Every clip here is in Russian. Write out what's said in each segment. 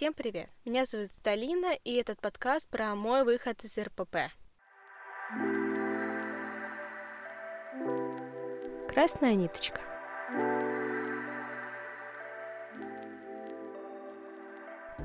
Всем привет! Меня зовут Далина, и этот подкаст про мой выход из РПП. Красная ниточка.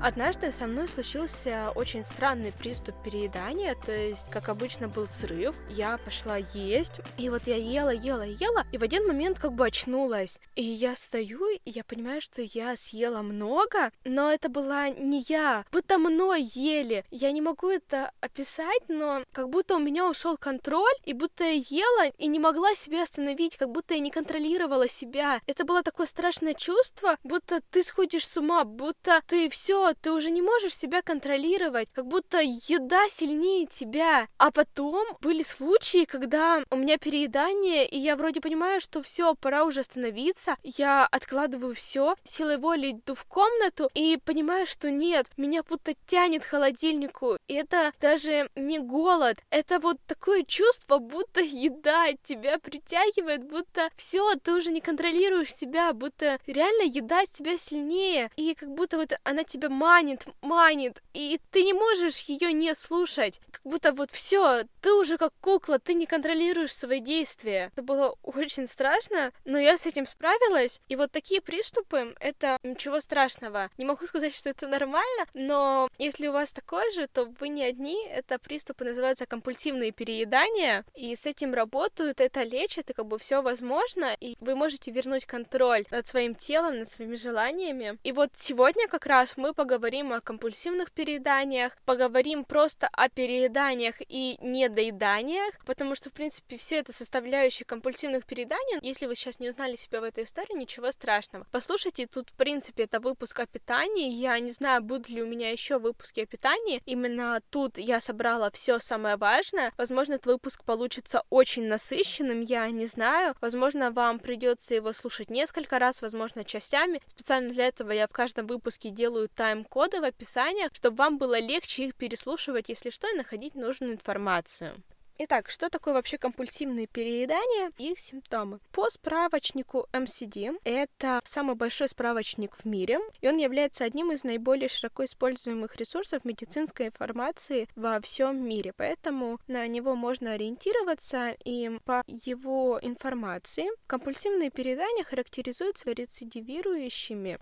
Однажды со мной случился очень странный приступ переедания, то есть, как обычно, был срыв. Я пошла есть, и вот я ела, ела, ела, и в один момент как бы очнулась. И я стою, и я понимаю, что я съела много, но это была не я, будто мной ели. Я не могу это описать, но как будто у меня ушел контроль, и будто я ела и не могла себя остановить, как будто я не контролировала себя. Это было такое страшное чувство, будто ты сходишь с ума, будто ты все ты уже не можешь себя контролировать, как будто еда сильнее тебя. А потом были случаи, когда у меня переедание, и я вроде понимаю, что все, пора уже остановиться. Я откладываю все, силой воли иду в комнату и понимаю, что нет, меня будто тянет к холодильнику. И это даже не голод, это вот такое чувство, будто еда тебя притягивает, будто все, ты уже не контролируешь себя, будто реально еда тебя сильнее, и как будто вот она тебя манит, манит, и ты не можешь ее не слушать. Как будто вот все, ты уже как кукла, ты не контролируешь свои действия. Это было очень страшно, но я с этим справилась. И вот такие приступы, это ничего страшного. Не могу сказать, что это нормально, но если у вас такое же, то вы не одни. Это приступы называются компульсивные переедания, и с этим работают, это лечит, и как бы все возможно, и вы можете вернуть контроль над своим телом, над своими желаниями. И вот сегодня как раз мы поговорим поговорим о компульсивных перееданиях, поговорим просто о перееданиях и недоеданиях, потому что, в принципе, все это составляющие компульсивных перееданий. Если вы сейчас не узнали себя в этой истории, ничего страшного. Послушайте, тут, в принципе, это выпуск о питании. Я не знаю, будут ли у меня еще выпуски о питании. Именно тут я собрала все самое важное. Возможно, этот выпуск получится очень насыщенным, я не знаю. Возможно, вам придется его слушать несколько раз, возможно, частями. Специально для этого я в каждом выпуске делаю тайм тайм-коды в описании, чтобы вам было легче их переслушивать, если что, и находить нужную информацию. Итак, что такое вообще компульсивные переедания и их симптомы? По справочнику MCD, это самый большой справочник в мире, и он является одним из наиболее широко используемых ресурсов медицинской информации во всем мире, поэтому на него можно ориентироваться, и по его информации компульсивные переедания характеризуются рецидивирующими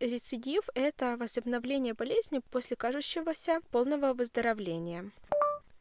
Рецидив — это возобновление болезни после кажущегося полного выздоровления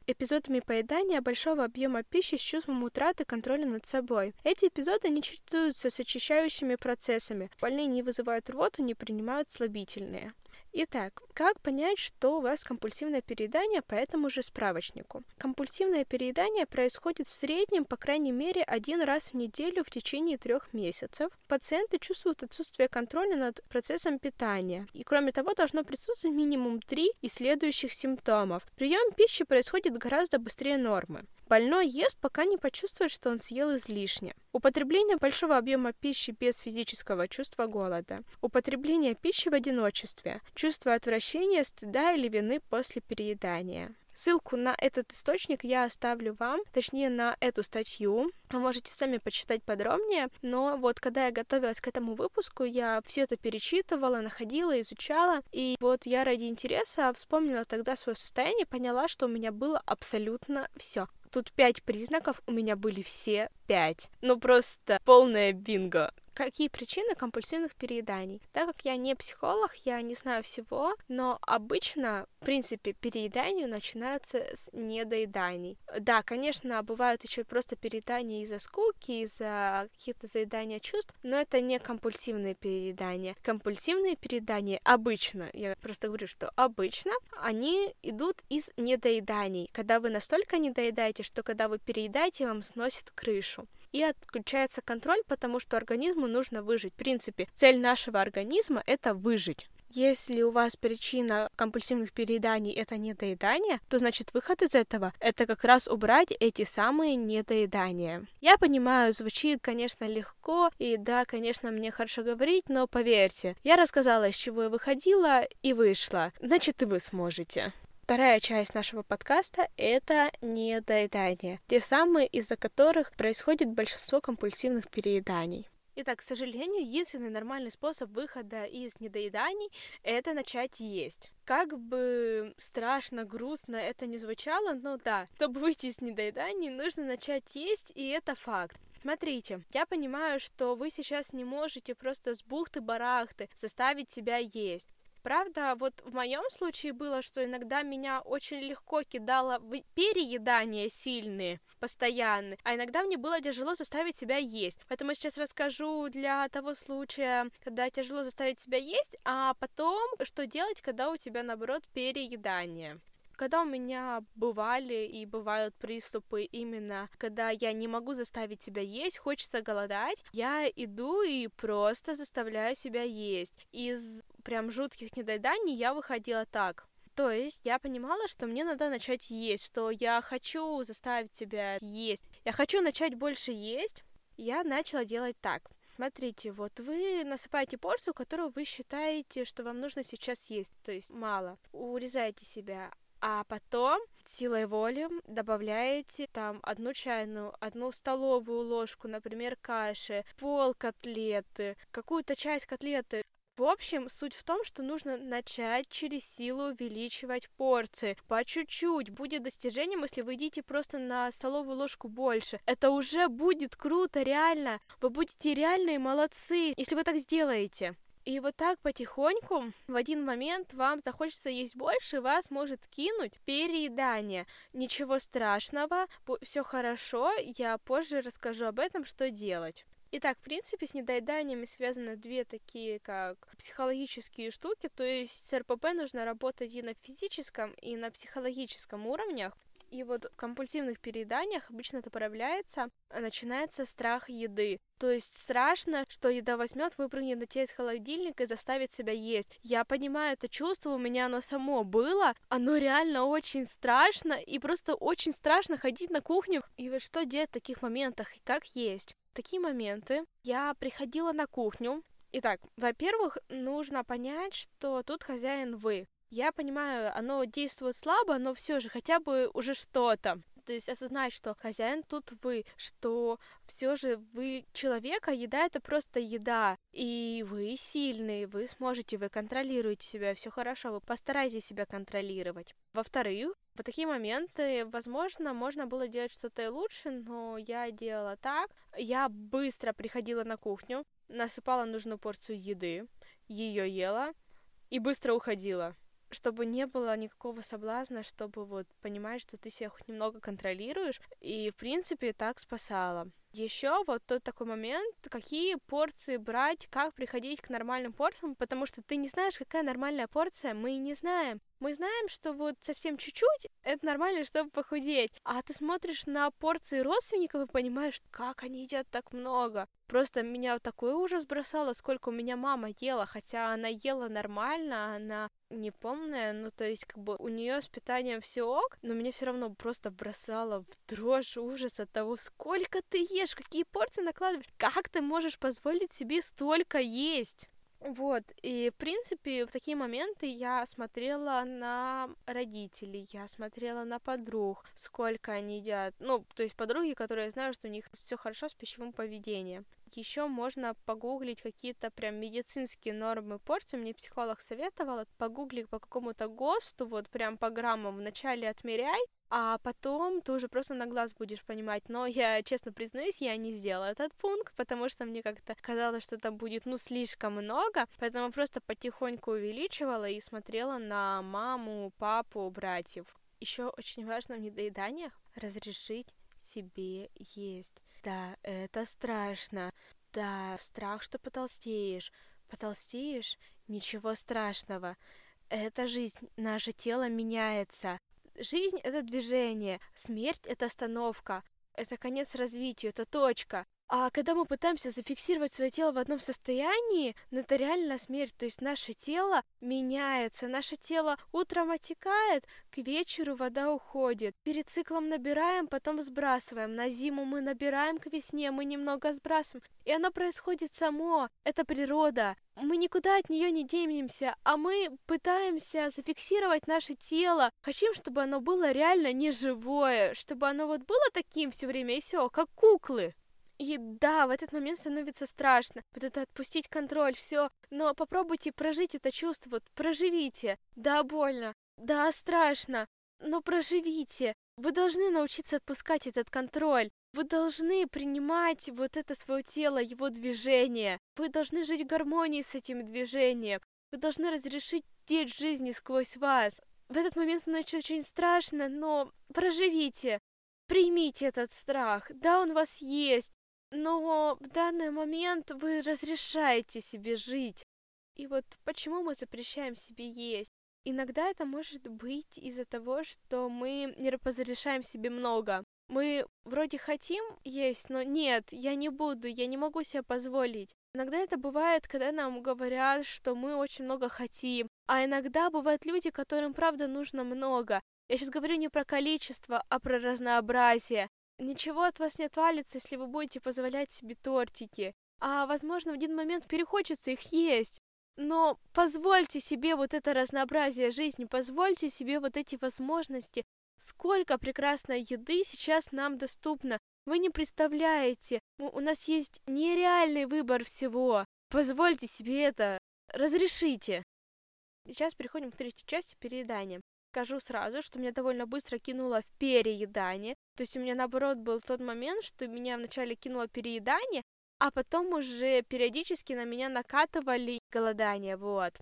эпизодами поедания большого объема пищи с чувством утраты контроля над собой. Эти эпизоды не чередуются с очищающими процессами. Больные не вызывают рвоту, не принимают слабительные. Итак, как понять, что у вас компульсивное переедание по этому же справочнику? Компульсивное переедание происходит в среднем, по крайней мере, один раз в неделю в течение трех месяцев. Пациенты чувствуют отсутствие контроля над процессом питания. И кроме того, должно присутствовать минимум три из следующих симптомов. Прием пищи происходит гораздо быстрее нормы. Больной ест, пока не почувствует, что он съел излишне. Употребление большого объема пищи без физического чувства голода. Употребление пищи в одиночестве. Чувство отвращения, стыда или вины после переедания. Ссылку на этот источник я оставлю вам, точнее на эту статью. Вы можете сами почитать подробнее. Но вот когда я готовилась к этому выпуску, я все это перечитывала, находила, изучала. И вот я ради интереса вспомнила тогда свое состояние, поняла, что у меня было абсолютно все. Тут пять признаков, у меня были все пять. Ну просто полное бинго. Какие причины компульсивных перееданий? Так как я не психолог, я не знаю всего, но обычно, в принципе, переедания начинаются с недоеданий. Да, конечно, бывают еще просто переедания из-за скуки, из-за каких-то заедания чувств, но это не компульсивные переедания. Компульсивные переедания обычно, я просто говорю, что обычно, они идут из недоеданий, когда вы настолько недоедаете, что когда вы переедаете, вам сносит крышу и отключается контроль, потому что организму нужно выжить. В принципе, цель нашего организма — это выжить. Если у вас причина компульсивных перееданий это недоедание, то значит выход из этого это как раз убрать эти самые недоедания. Я понимаю, звучит, конечно, легко, и да, конечно, мне хорошо говорить, но поверьте, я рассказала, из чего я выходила и вышла, значит и вы сможете. Вторая часть нашего подкаста — это недоедание. Те самые, из-за которых происходит большинство компульсивных перееданий. Итак, к сожалению, единственный нормальный способ выхода из недоеданий — это начать есть. Как бы страшно, грустно это не звучало, но да, чтобы выйти из недоеданий, нужно начать есть, и это факт. Смотрите, я понимаю, что вы сейчас не можете просто с бухты-барахты заставить себя есть. Правда, вот в моем случае было, что иногда меня очень легко кидало в переедания сильные, постоянные, а иногда мне было тяжело заставить себя есть. Поэтому сейчас расскажу для того случая, когда тяжело заставить себя есть, а потом, что делать, когда у тебя, наоборот, переедание когда у меня бывали и бывают приступы именно, когда я не могу заставить себя есть, хочется голодать, я иду и просто заставляю себя есть. Из прям жутких недоеданий я выходила так. То есть я понимала, что мне надо начать есть, что я хочу заставить себя есть. Я хочу начать больше есть. Я начала делать так. Смотрите, вот вы насыпаете порцию, которую вы считаете, что вам нужно сейчас есть, то есть мало. Урезаете себя, а потом силой воли добавляете там одну чайную, одну столовую ложку, например, каши, пол котлеты, какую-то часть котлеты. В общем, суть в том, что нужно начать через силу увеличивать порции. По чуть-чуть. Будет достижением, если вы едите просто на столовую ложку больше. Это уже будет круто, реально. Вы будете реальные молодцы, если вы так сделаете. И вот так потихоньку в один момент вам захочется есть больше, вас может кинуть переедание. Ничего страшного, все хорошо, я позже расскажу об этом, что делать. Итак, в принципе, с недоеданиями связаны две такие, как психологические штуки, то есть с РПП нужно работать и на физическом, и на психологическом уровнях. И вот в компульсивных перееданиях обычно это проявляется, начинается страх еды. То есть страшно, что еда возьмет, выпрыгнет на тебя из холодильника и заставит себя есть. Я понимаю это чувство, у меня оно само было, оно реально очень страшно, и просто очень страшно ходить на кухню. И вот что делать в таких моментах, и как есть такие моменты я приходила на кухню. Итак, во-первых, нужно понять, что тут хозяин вы. Я понимаю, оно действует слабо, но все же хотя бы уже что-то. То есть осознать, что хозяин тут вы, что все же вы человека, еда это просто еда, и вы сильный, вы сможете, вы контролируете себя, все хорошо, вы постарайтесь себя контролировать. Во-вторых, в такие моменты, возможно, можно было делать что-то и лучше, но я делала так. Я быстро приходила на кухню, насыпала нужную порцию еды, ее ела и быстро уходила чтобы не было никакого соблазна, чтобы вот понимать, что ты себя хоть немного контролируешь, и в принципе так спасала. Еще вот тот такой момент, какие порции брать, как приходить к нормальным порциям, потому что ты не знаешь, какая нормальная порция, мы не знаем. Мы знаем, что вот совсем чуть-чуть это нормально, чтобы похудеть. А ты смотришь на порции родственников и понимаешь, как они едят так много. Просто меня такой ужас бросало, сколько у меня мама ела, хотя она ела нормально, она не полная, ну то есть как бы у нее с питанием все ок, но меня все равно просто бросало в дрожь ужас от того, сколько ты ешь, какие порции накладываешь, как ты можешь позволить себе столько есть. Вот, и, в принципе, в такие моменты я смотрела на родителей, я смотрела на подруг, сколько они едят. Ну, то есть подруги, которые я знаю, что у них все хорошо с пищевым поведением. Еще можно погуглить какие-то прям медицинские нормы порций. Мне психолог советовал погуглить по какому-то ГОСТу, вот прям по граммам вначале отмеряй, а потом ты уже просто на глаз будешь понимать. Но я, честно признаюсь, я не сделала этот пункт, потому что мне как-то казалось, что там будет, ну, слишком много, поэтому просто потихоньку увеличивала и смотрела на маму, папу, братьев. Еще очень важно в недоеданиях разрешить себе есть. Да, это страшно. Да, страх, что потолстеешь. Потолстеешь? Ничего страшного. Это жизнь, наше тело меняется. Жизнь — это движение, смерть — это остановка, это конец развитию, это точка. А когда мы пытаемся зафиксировать свое тело в одном состоянии, ну это реально смерть. То есть наше тело меняется, наше тело утром отекает, к вечеру вода уходит. Перед циклом набираем, потом сбрасываем. На зиму мы набираем, к весне мы немного сбрасываем. И оно происходит само. Это природа. Мы никуда от нее не денемся, а мы пытаемся зафиксировать наше тело. Хотим, чтобы оно было реально неживое, чтобы оно вот было таким все время и все, как куклы. И да, в этот момент становится страшно. Вот это отпустить контроль, все. Но попробуйте прожить это чувство, вот проживите. Да, больно. Да, страшно. Но проживите. Вы должны научиться отпускать этот контроль. Вы должны принимать вот это свое тело, его движение. Вы должны жить в гармонии с этим движением. Вы должны разрешить течь жизни сквозь вас. В этот момент становится очень страшно, но проживите. Примите этот страх. Да, он у вас есть. Но в данный момент вы разрешаете себе жить. И вот почему мы запрещаем себе есть? Иногда это может быть из-за того, что мы не разрешаем себе много. Мы вроде хотим есть, но нет, я не буду, я не могу себе позволить. Иногда это бывает, когда нам говорят, что мы очень много хотим, а иногда бывают люди, которым правда нужно много. Я сейчас говорю не про количество, а про разнообразие. Ничего от вас не отвалится, если вы будете позволять себе тортики. А, возможно, в один момент перехочется их есть. Но позвольте себе вот это разнообразие жизни, позвольте себе вот эти возможности. Сколько прекрасной еды сейчас нам доступно. Вы не представляете, у нас есть нереальный выбор всего. Позвольте себе это, разрешите. Сейчас переходим к третьей части переедания. Скажу сразу, что меня довольно быстро кинуло в переедание. То есть у меня наоборот был тот момент, что меня вначале кинуло переедание, а потом уже периодически на меня накатывали голодание, вот.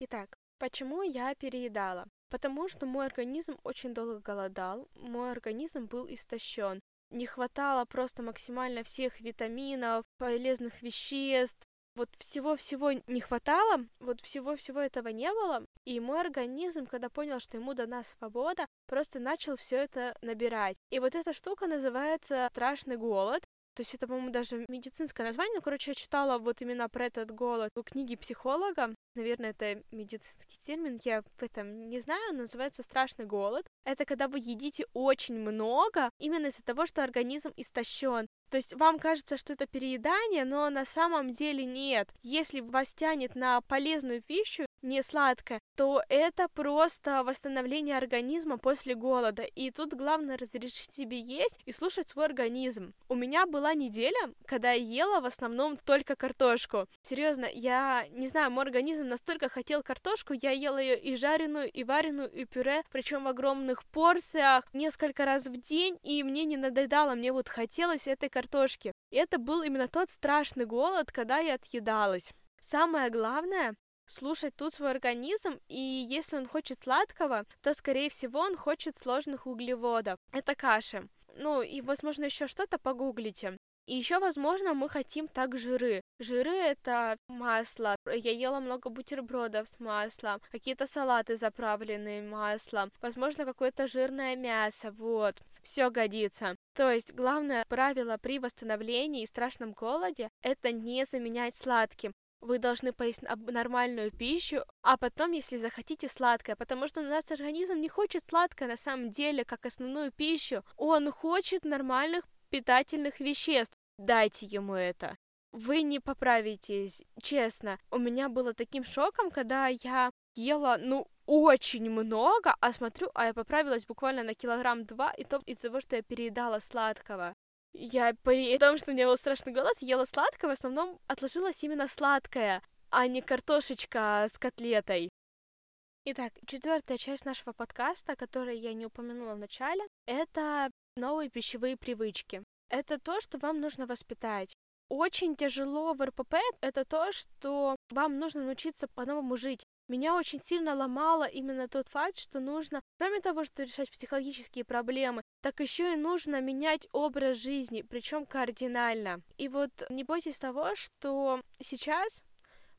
Итак, почему я переедала? Потому что мой организм очень долго голодал, мой организм был истощен. Не хватало просто максимально всех витаминов, полезных веществ, вот всего-всего не хватало, вот всего-всего этого не было, и мой организм, когда понял, что ему дана свобода, просто начал все это набирать. И вот эта штука называется страшный голод, то есть это, по-моему, даже медицинское название. Ну, короче, я читала вот именно про этот голод в книге психолога. Наверное, это медицинский термин, я в этом не знаю, называется страшный голод. Это когда вы едите очень много, именно из-за того, что организм истощен. То есть вам кажется, что это переедание, но на самом деле нет. Если вас тянет на полезную пищу, не сладкое, то это просто восстановление организма после голода. И тут главное разрешить себе есть и слушать свой организм. У меня была неделя, когда я ела в основном только картошку. Серьезно, я не знаю, мой организм настолько хотел картошку, я ела ее и жареную, и вареную, и пюре, причем в огромных порциях, несколько раз в день, и мне не надоедало, мне вот хотелось этой картошки. И это был именно тот страшный голод, когда я отъедалась. Самое главное, слушать тут свой организм, и если он хочет сладкого, то, скорее всего, он хочет сложных углеводов. Это каши. Ну, и, возможно, еще что-то погуглите. И еще, возможно, мы хотим так жиры. Жиры это масло. Я ела много бутербродов с маслом, какие-то салаты заправленные маслом, возможно, какое-то жирное мясо, вот. Все годится. То есть главное правило при восстановлении и страшном голоде это не заменять сладким вы должны поесть нормальную пищу, а потом, если захотите, сладкое, потому что у нас организм не хочет сладкое на самом деле, как основную пищу, он хочет нормальных питательных веществ. Дайте ему это. Вы не поправитесь, честно. У меня было таким шоком, когда я ела, ну, очень много, а смотрю, а я поправилась буквально на килограмм два, и то из-за того, что я переедала сладкого. Я при том, что у меня был страшный голод, ела сладкое, в основном отложилось именно сладкое, а не картошечка с котлетой. Итак, четвертая часть нашего подкаста, которую я не упомянула в начале, это новые пищевые привычки. Это то, что вам нужно воспитать. Очень тяжело в РПП это то, что вам нужно научиться по-новому жить. Меня очень сильно ломало именно тот факт, что нужно, кроме того, что решать психологические проблемы, так еще и нужно менять образ жизни, причем кардинально. И вот не бойтесь того, что сейчас,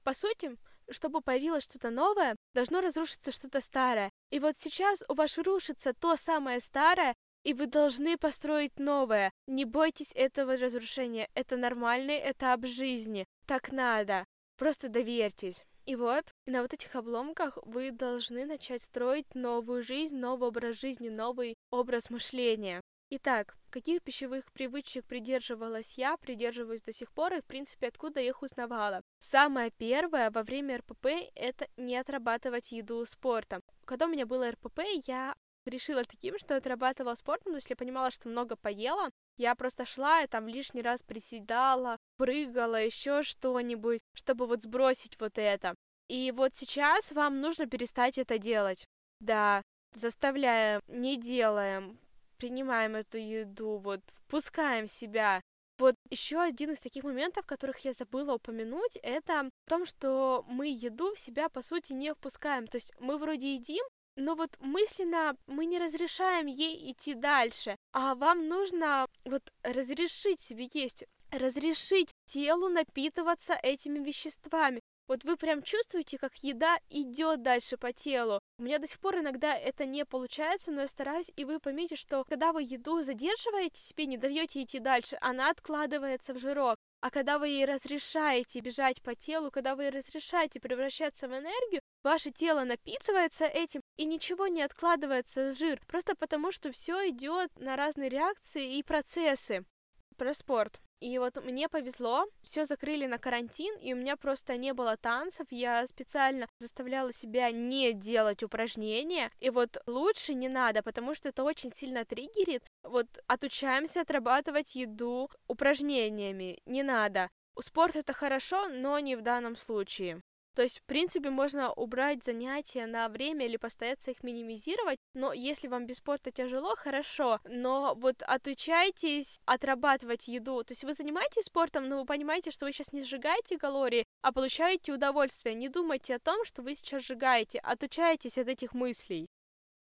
по сути, чтобы появилось что-то новое, должно разрушиться что-то старое. И вот сейчас у вас рушится то самое старое, и вы должны построить новое. Не бойтесь этого разрушения. Это нормально, это об жизни. Так надо. Просто доверьтесь. И вот на вот этих обломках вы должны начать строить новую жизнь, новый образ жизни, новый образ мышления. Итак, каких пищевых привычек придерживалась я, придерживаюсь до сих пор, и, в принципе, откуда я их узнавала. Самое первое во время РПП — это не отрабатывать еду спортом. Когда у меня было РПП, я решила таким, что отрабатывала спортом, то есть я понимала, что много поела, Я просто шла и там лишний раз приседала, прыгала, еще что-нибудь, чтобы вот сбросить вот это. И вот сейчас вам нужно перестать это делать. Да, заставляем, не делаем, принимаем эту еду, вот впускаем себя. Вот еще один из таких моментов, которых я забыла упомянуть, это в том, что мы еду в себя по сути не впускаем. То есть мы вроде едим, но вот мысленно мы не разрешаем ей идти дальше, а вам нужно вот разрешить себе есть, разрешить телу напитываться этими веществами. Вот вы прям чувствуете, как еда идет дальше по телу. У меня до сих пор иногда это не получается, но я стараюсь, и вы поймите, что когда вы еду задерживаете себе, не даете идти дальше, она откладывается в жирок. А когда вы ей разрешаете бежать по телу, когда вы ей разрешаете превращаться в энергию, ваше тело напитывается этим, и ничего не откладывается жир, просто потому что все идет на разные реакции и процессы. Про спорт. И вот мне повезло, все закрыли на карантин, и у меня просто не было танцев, я специально заставляла себя не делать упражнения, и вот лучше не надо, потому что это очень сильно триггерит. Вот отучаемся отрабатывать еду упражнениями, не надо. Спорт это хорошо, но не в данном случае. То есть, в принципе, можно убрать занятия на время или постараться их минимизировать, но если вам без спорта тяжело, хорошо, но вот отучайтесь отрабатывать еду. То есть вы занимаетесь спортом, но вы понимаете, что вы сейчас не сжигаете калории, а получаете удовольствие. Не думайте о том, что вы сейчас сжигаете, отучайтесь от этих мыслей.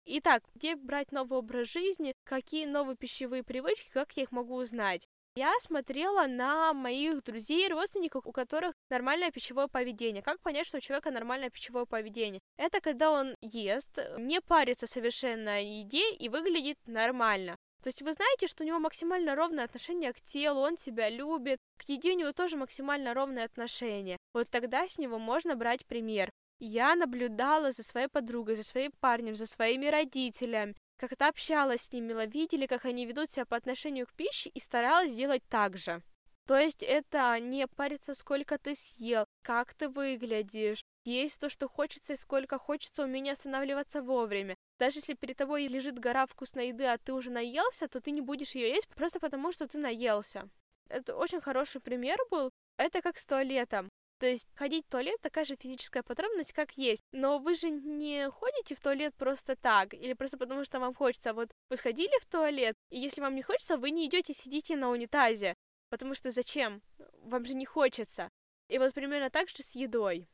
Итак, где брать новый образ жизни, какие новые пищевые привычки, как я их могу узнать? Я смотрела на моих друзей и родственников, у которых нормальное пищевое поведение. Как понять, что у человека нормальное пищевое поведение? Это когда он ест, не парится совершенно о еде и выглядит нормально. То есть вы знаете, что у него максимально ровное отношение к телу, он себя любит, к еде у него тоже максимально ровное отношение. Вот тогда с него можно брать пример. Я наблюдала за своей подругой, за своим парнем, за своими родителями, как-то общалась с ними, видели, как они ведут себя по отношению к пище и старалась сделать так же. То есть это не париться, сколько ты съел, как ты выглядишь, есть то, что хочется и сколько хочется, умение останавливаться вовремя. Даже если перед тобой лежит гора вкусной еды, а ты уже наелся, то ты не будешь ее есть просто потому, что ты наелся. Это очень хороший пример был. Это как с туалетом. То есть ходить в туалет такая же физическая потребность, как есть. Но вы же не ходите в туалет просто так, или просто потому, что вам хочется. Вот вы сходили в туалет, и если вам не хочется, вы не идете, сидите на унитазе. Потому что зачем? Вам же не хочется. И вот примерно так же с едой.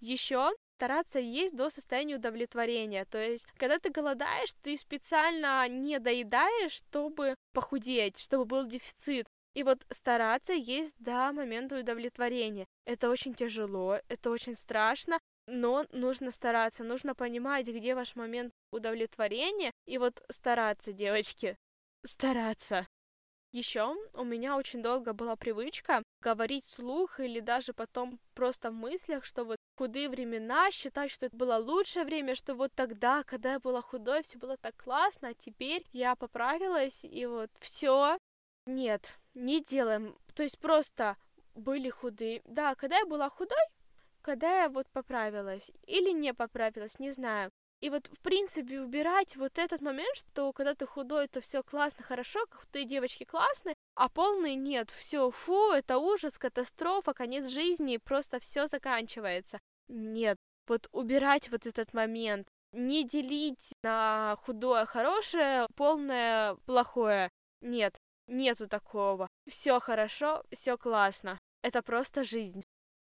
Еще стараться есть до состояния удовлетворения. То есть, когда ты голодаешь, ты специально не доедаешь, чтобы похудеть, чтобы был дефицит. И вот стараться есть до момента удовлетворения. Это очень тяжело, это очень страшно, но нужно стараться, нужно понимать, где ваш момент удовлетворения, и вот стараться, девочки, стараться. Еще у меня очень долго была привычка говорить вслух или даже потом просто в мыслях, что вот худые времена, считать, что это было лучшее время, что вот тогда, когда я была худой, все было так классно, а теперь я поправилась, и вот все. Нет, не делаем. То есть просто были худые. Да, когда я была худой, когда я вот поправилась или не поправилась, не знаю. И вот, в принципе, убирать вот этот момент, что когда ты худой, то все классно, хорошо, как ты девочки классные, а полный нет, все, фу, это ужас, катастрофа, конец жизни, просто все заканчивается. Нет, вот убирать вот этот момент, не делить на худое хорошее, полное плохое. Нет, Нету такого. Все хорошо, все классно. Это просто жизнь.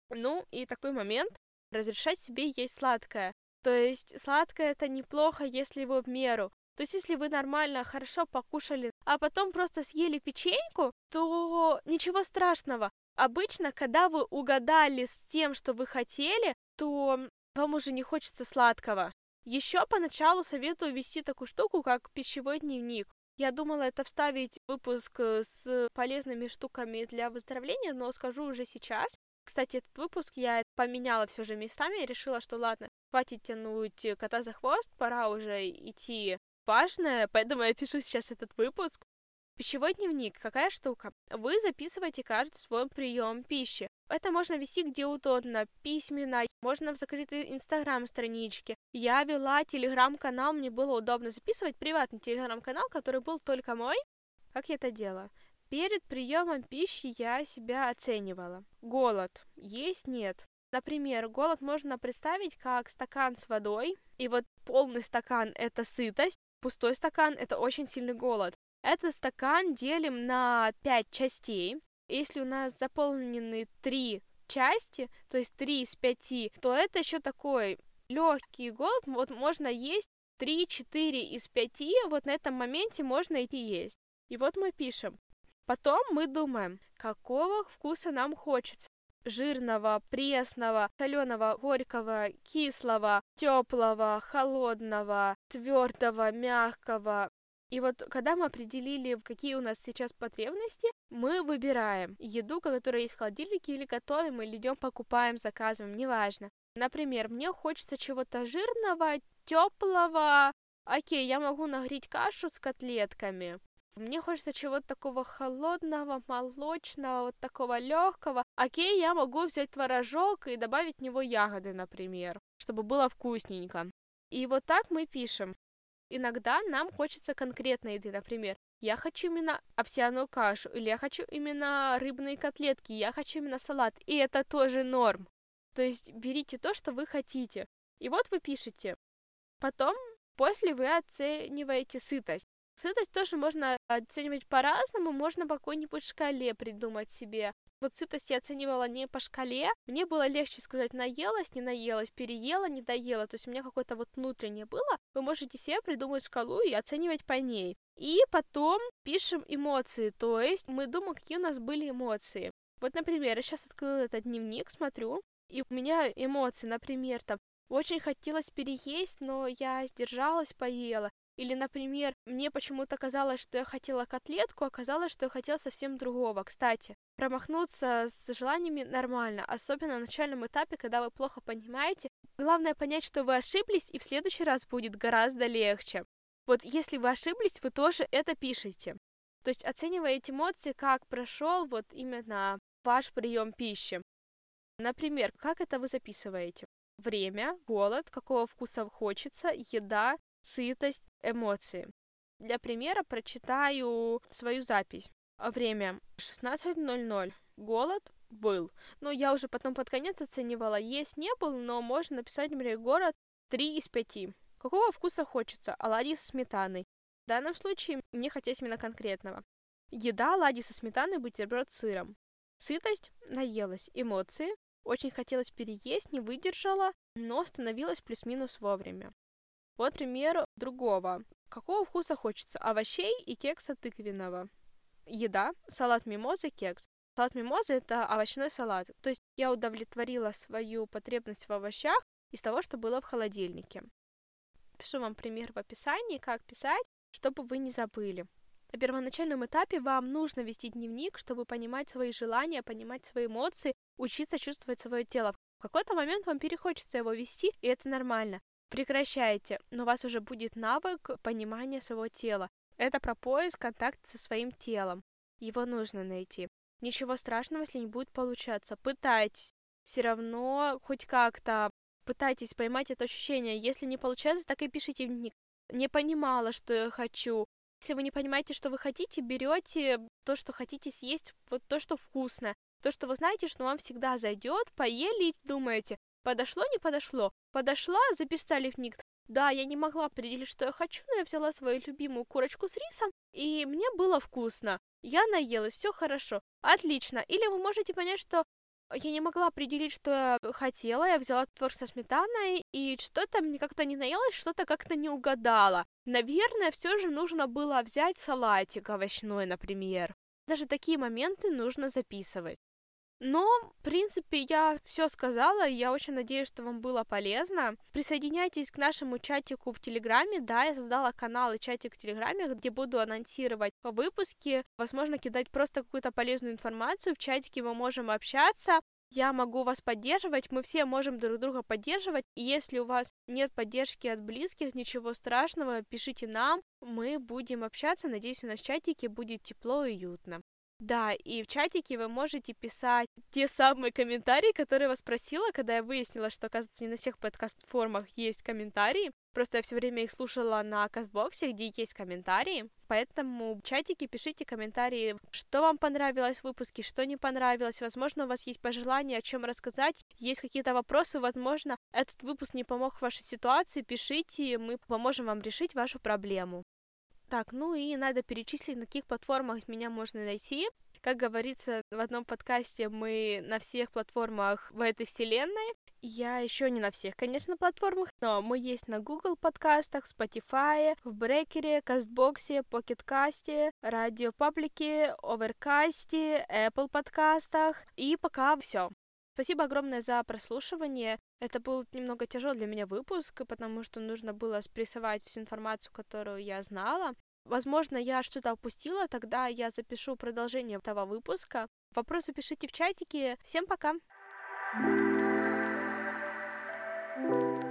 Ну и такой момент разрешать себе есть сладкое. То есть сладкое это неплохо, если его в меру. То есть если вы нормально, хорошо покушали, а потом просто съели печеньку, то ничего страшного. Обычно, когда вы угадали с тем, что вы хотели, то вам уже не хочется сладкого. Еще поначалу советую вести такую штуку, как пищевой дневник. Я думала это вставить выпуск э, с полезными штуками для выздоровления, но скажу уже сейчас. Кстати, этот выпуск я поменяла все же местами и решила, что ладно, хватит тянуть кота за хвост, пора уже идти важное, поэтому я пишу сейчас этот выпуск. Пищевой дневник. Какая штука? Вы записываете каждый свой прием пищи. Это можно вести где удобно, письменно, можно в закрытой инстаграм-страничке. Я вела телеграм-канал, мне было удобно записывать приватный телеграм-канал, который был только мой. Как я это делала? Перед приемом пищи я себя оценивала. Голод. Есть, нет. Например, голод можно представить как стакан с водой, и вот полный стакан — это сытость, пустой стакан — это очень сильный голод. Этот стакан делим на пять частей. Если у нас заполнены три части, то есть три из пяти, то это еще такой легкий голод, вот можно есть 3-4 из 5, вот на этом моменте можно идти есть. И вот мы пишем. Потом мы думаем, какого вкуса нам хочется. Жирного, пресного, соленого, горького, кислого, теплого, холодного, твердого, мягкого. И вот когда мы определили, какие у нас сейчас потребности, мы выбираем еду, которая есть в холодильнике, или готовим, или идем покупаем, заказываем, неважно. Например, мне хочется чего-то жирного, теплого. Окей, я могу нагреть кашу с котлетками. Мне хочется чего-то такого холодного, молочного, вот такого легкого. Окей, я могу взять творожок и добавить в него ягоды, например, чтобы было вкусненько. И вот так мы пишем. Иногда нам хочется конкретной еды, например, я хочу именно овсяную кашу, или я хочу именно рыбные котлетки, я хочу именно салат, и это тоже норм. То есть берите то, что вы хотите. И вот вы пишете. Потом, после вы оцениваете сытость. Сытость тоже можно оценивать по-разному, можно по какой-нибудь шкале придумать себе. Вот сытость я оценивала не по шкале, мне было легче сказать наелась, не наелась, переела, не доела, то есть у меня какое-то вот внутреннее было, вы можете себе придумать шкалу и оценивать по ней. И потом пишем эмоции, то есть мы думаем, какие у нас были эмоции. Вот, например, я сейчас открыла этот дневник, смотрю, и у меня эмоции, например, там, очень хотелось переесть, но я сдержалась, поела. Или, например, мне почему-то казалось, что я хотела котлетку, а оказалось, что я хотела совсем другого. Кстати, промахнуться с желаниями нормально, особенно на начальном этапе, когда вы плохо понимаете. Главное понять, что вы ошиблись, и в следующий раз будет гораздо легче. Вот если вы ошиблись, вы тоже это пишете. То есть оцениваете эмоции, как прошел вот именно ваш прием пищи. Например, как это вы записываете? Время, голод, какого вкуса хочется, еда, сытость, эмоции. Для примера прочитаю свою запись. Время 16.00. Голод был. Но я уже потом под конец оценивала, есть не был, но можно написать, например, город 3 из 5. Какого вкуса хочется? Оладьи со сметаной. В данном случае мне хотелось именно конкретного. Еда, оладьи со сметаной, бутерброд с сыром. Сытость, наелась. Эмоции, очень хотелось переесть, не выдержала, но становилась плюс-минус вовремя. Вот пример другого. Какого вкуса хочется? Овощей и кекса тыквенного. Еда, салат мимоза, кекс. Салат мимоза – это овощной салат. То есть я удовлетворила свою потребность в овощах из того, что было в холодильнике. Пишу вам пример в описании, как писать, чтобы вы не забыли. На первоначальном этапе вам нужно вести дневник, чтобы понимать свои желания, понимать свои эмоции, учиться чувствовать свое тело. В какой-то момент вам перехочется его вести, и это нормально. Прекращайте, но у вас уже будет навык понимания своего тела. Это про поиск контакта со своим телом. Его нужно найти. Ничего страшного, если не будет получаться. Пытайтесь. Все равно хоть как-то пытайтесь поймать это ощущение. Если не получается, так и пишите в дневник. Не понимала, что я хочу. Если вы не понимаете, что вы хотите, берете то, что хотите съесть, вот то, что вкусно. То, что вы знаете, что вам всегда зайдет, поели и думаете, подошло, не подошло. Подошла, записали в ник. Да, я не могла определить, что я хочу, но я взяла свою любимую курочку с рисом, и мне было вкусно. Я наелась, все хорошо, отлично. Или вы можете понять, что я не могла определить, что я хотела. Я взяла творог со сметаной, и что-то мне как-то не наелось, что-то как-то не угадала. Наверное, все же нужно было взять салатик овощной, например. Даже такие моменты нужно записывать. Но, в принципе, я все сказала, я очень надеюсь, что вам было полезно. Присоединяйтесь к нашему чатику в Телеграме. Да, я создала канал и чатик в Телеграме, где буду анонсировать выпуски, возможно, кидать просто какую-то полезную информацию. В чатике мы можем общаться. Я могу вас поддерживать, мы все можем друг друга поддерживать. И если у вас нет поддержки от близких, ничего страшного, пишите нам, мы будем общаться. Надеюсь, у нас в чатике будет тепло и уютно. Да, и в чатике вы можете писать те самые комментарии, которые я вас просила, когда я выяснила, что, оказывается, не на всех подкаст-формах есть комментарии. Просто я все время их слушала на кастбоксе, где есть комментарии. Поэтому в чатике пишите комментарии, что вам понравилось в выпуске, что не понравилось. Возможно, у вас есть пожелания, о чем рассказать. Есть какие-то вопросы, возможно, этот выпуск не помог в вашей ситуации. Пишите, мы поможем вам решить вашу проблему. Так, ну и надо перечислить, на каких платформах меня можно найти. Как говорится в одном подкасте, мы на всех платформах в этой вселенной. Я еще не на всех, конечно, платформах, но мы есть на Google подкастах, Spotify, в Брекере, Кастбоксе, Покеткасте, Радио Паблике, Оверкасте, Apple подкастах. И пока все. Спасибо огромное за прослушивание. Это был немного тяжелый для меня выпуск, потому что нужно было спрессовать всю информацию, которую я знала. Возможно, я что-то опустила, тогда я запишу продолжение этого выпуска. Вопросы пишите в чатике. Всем пока! thank you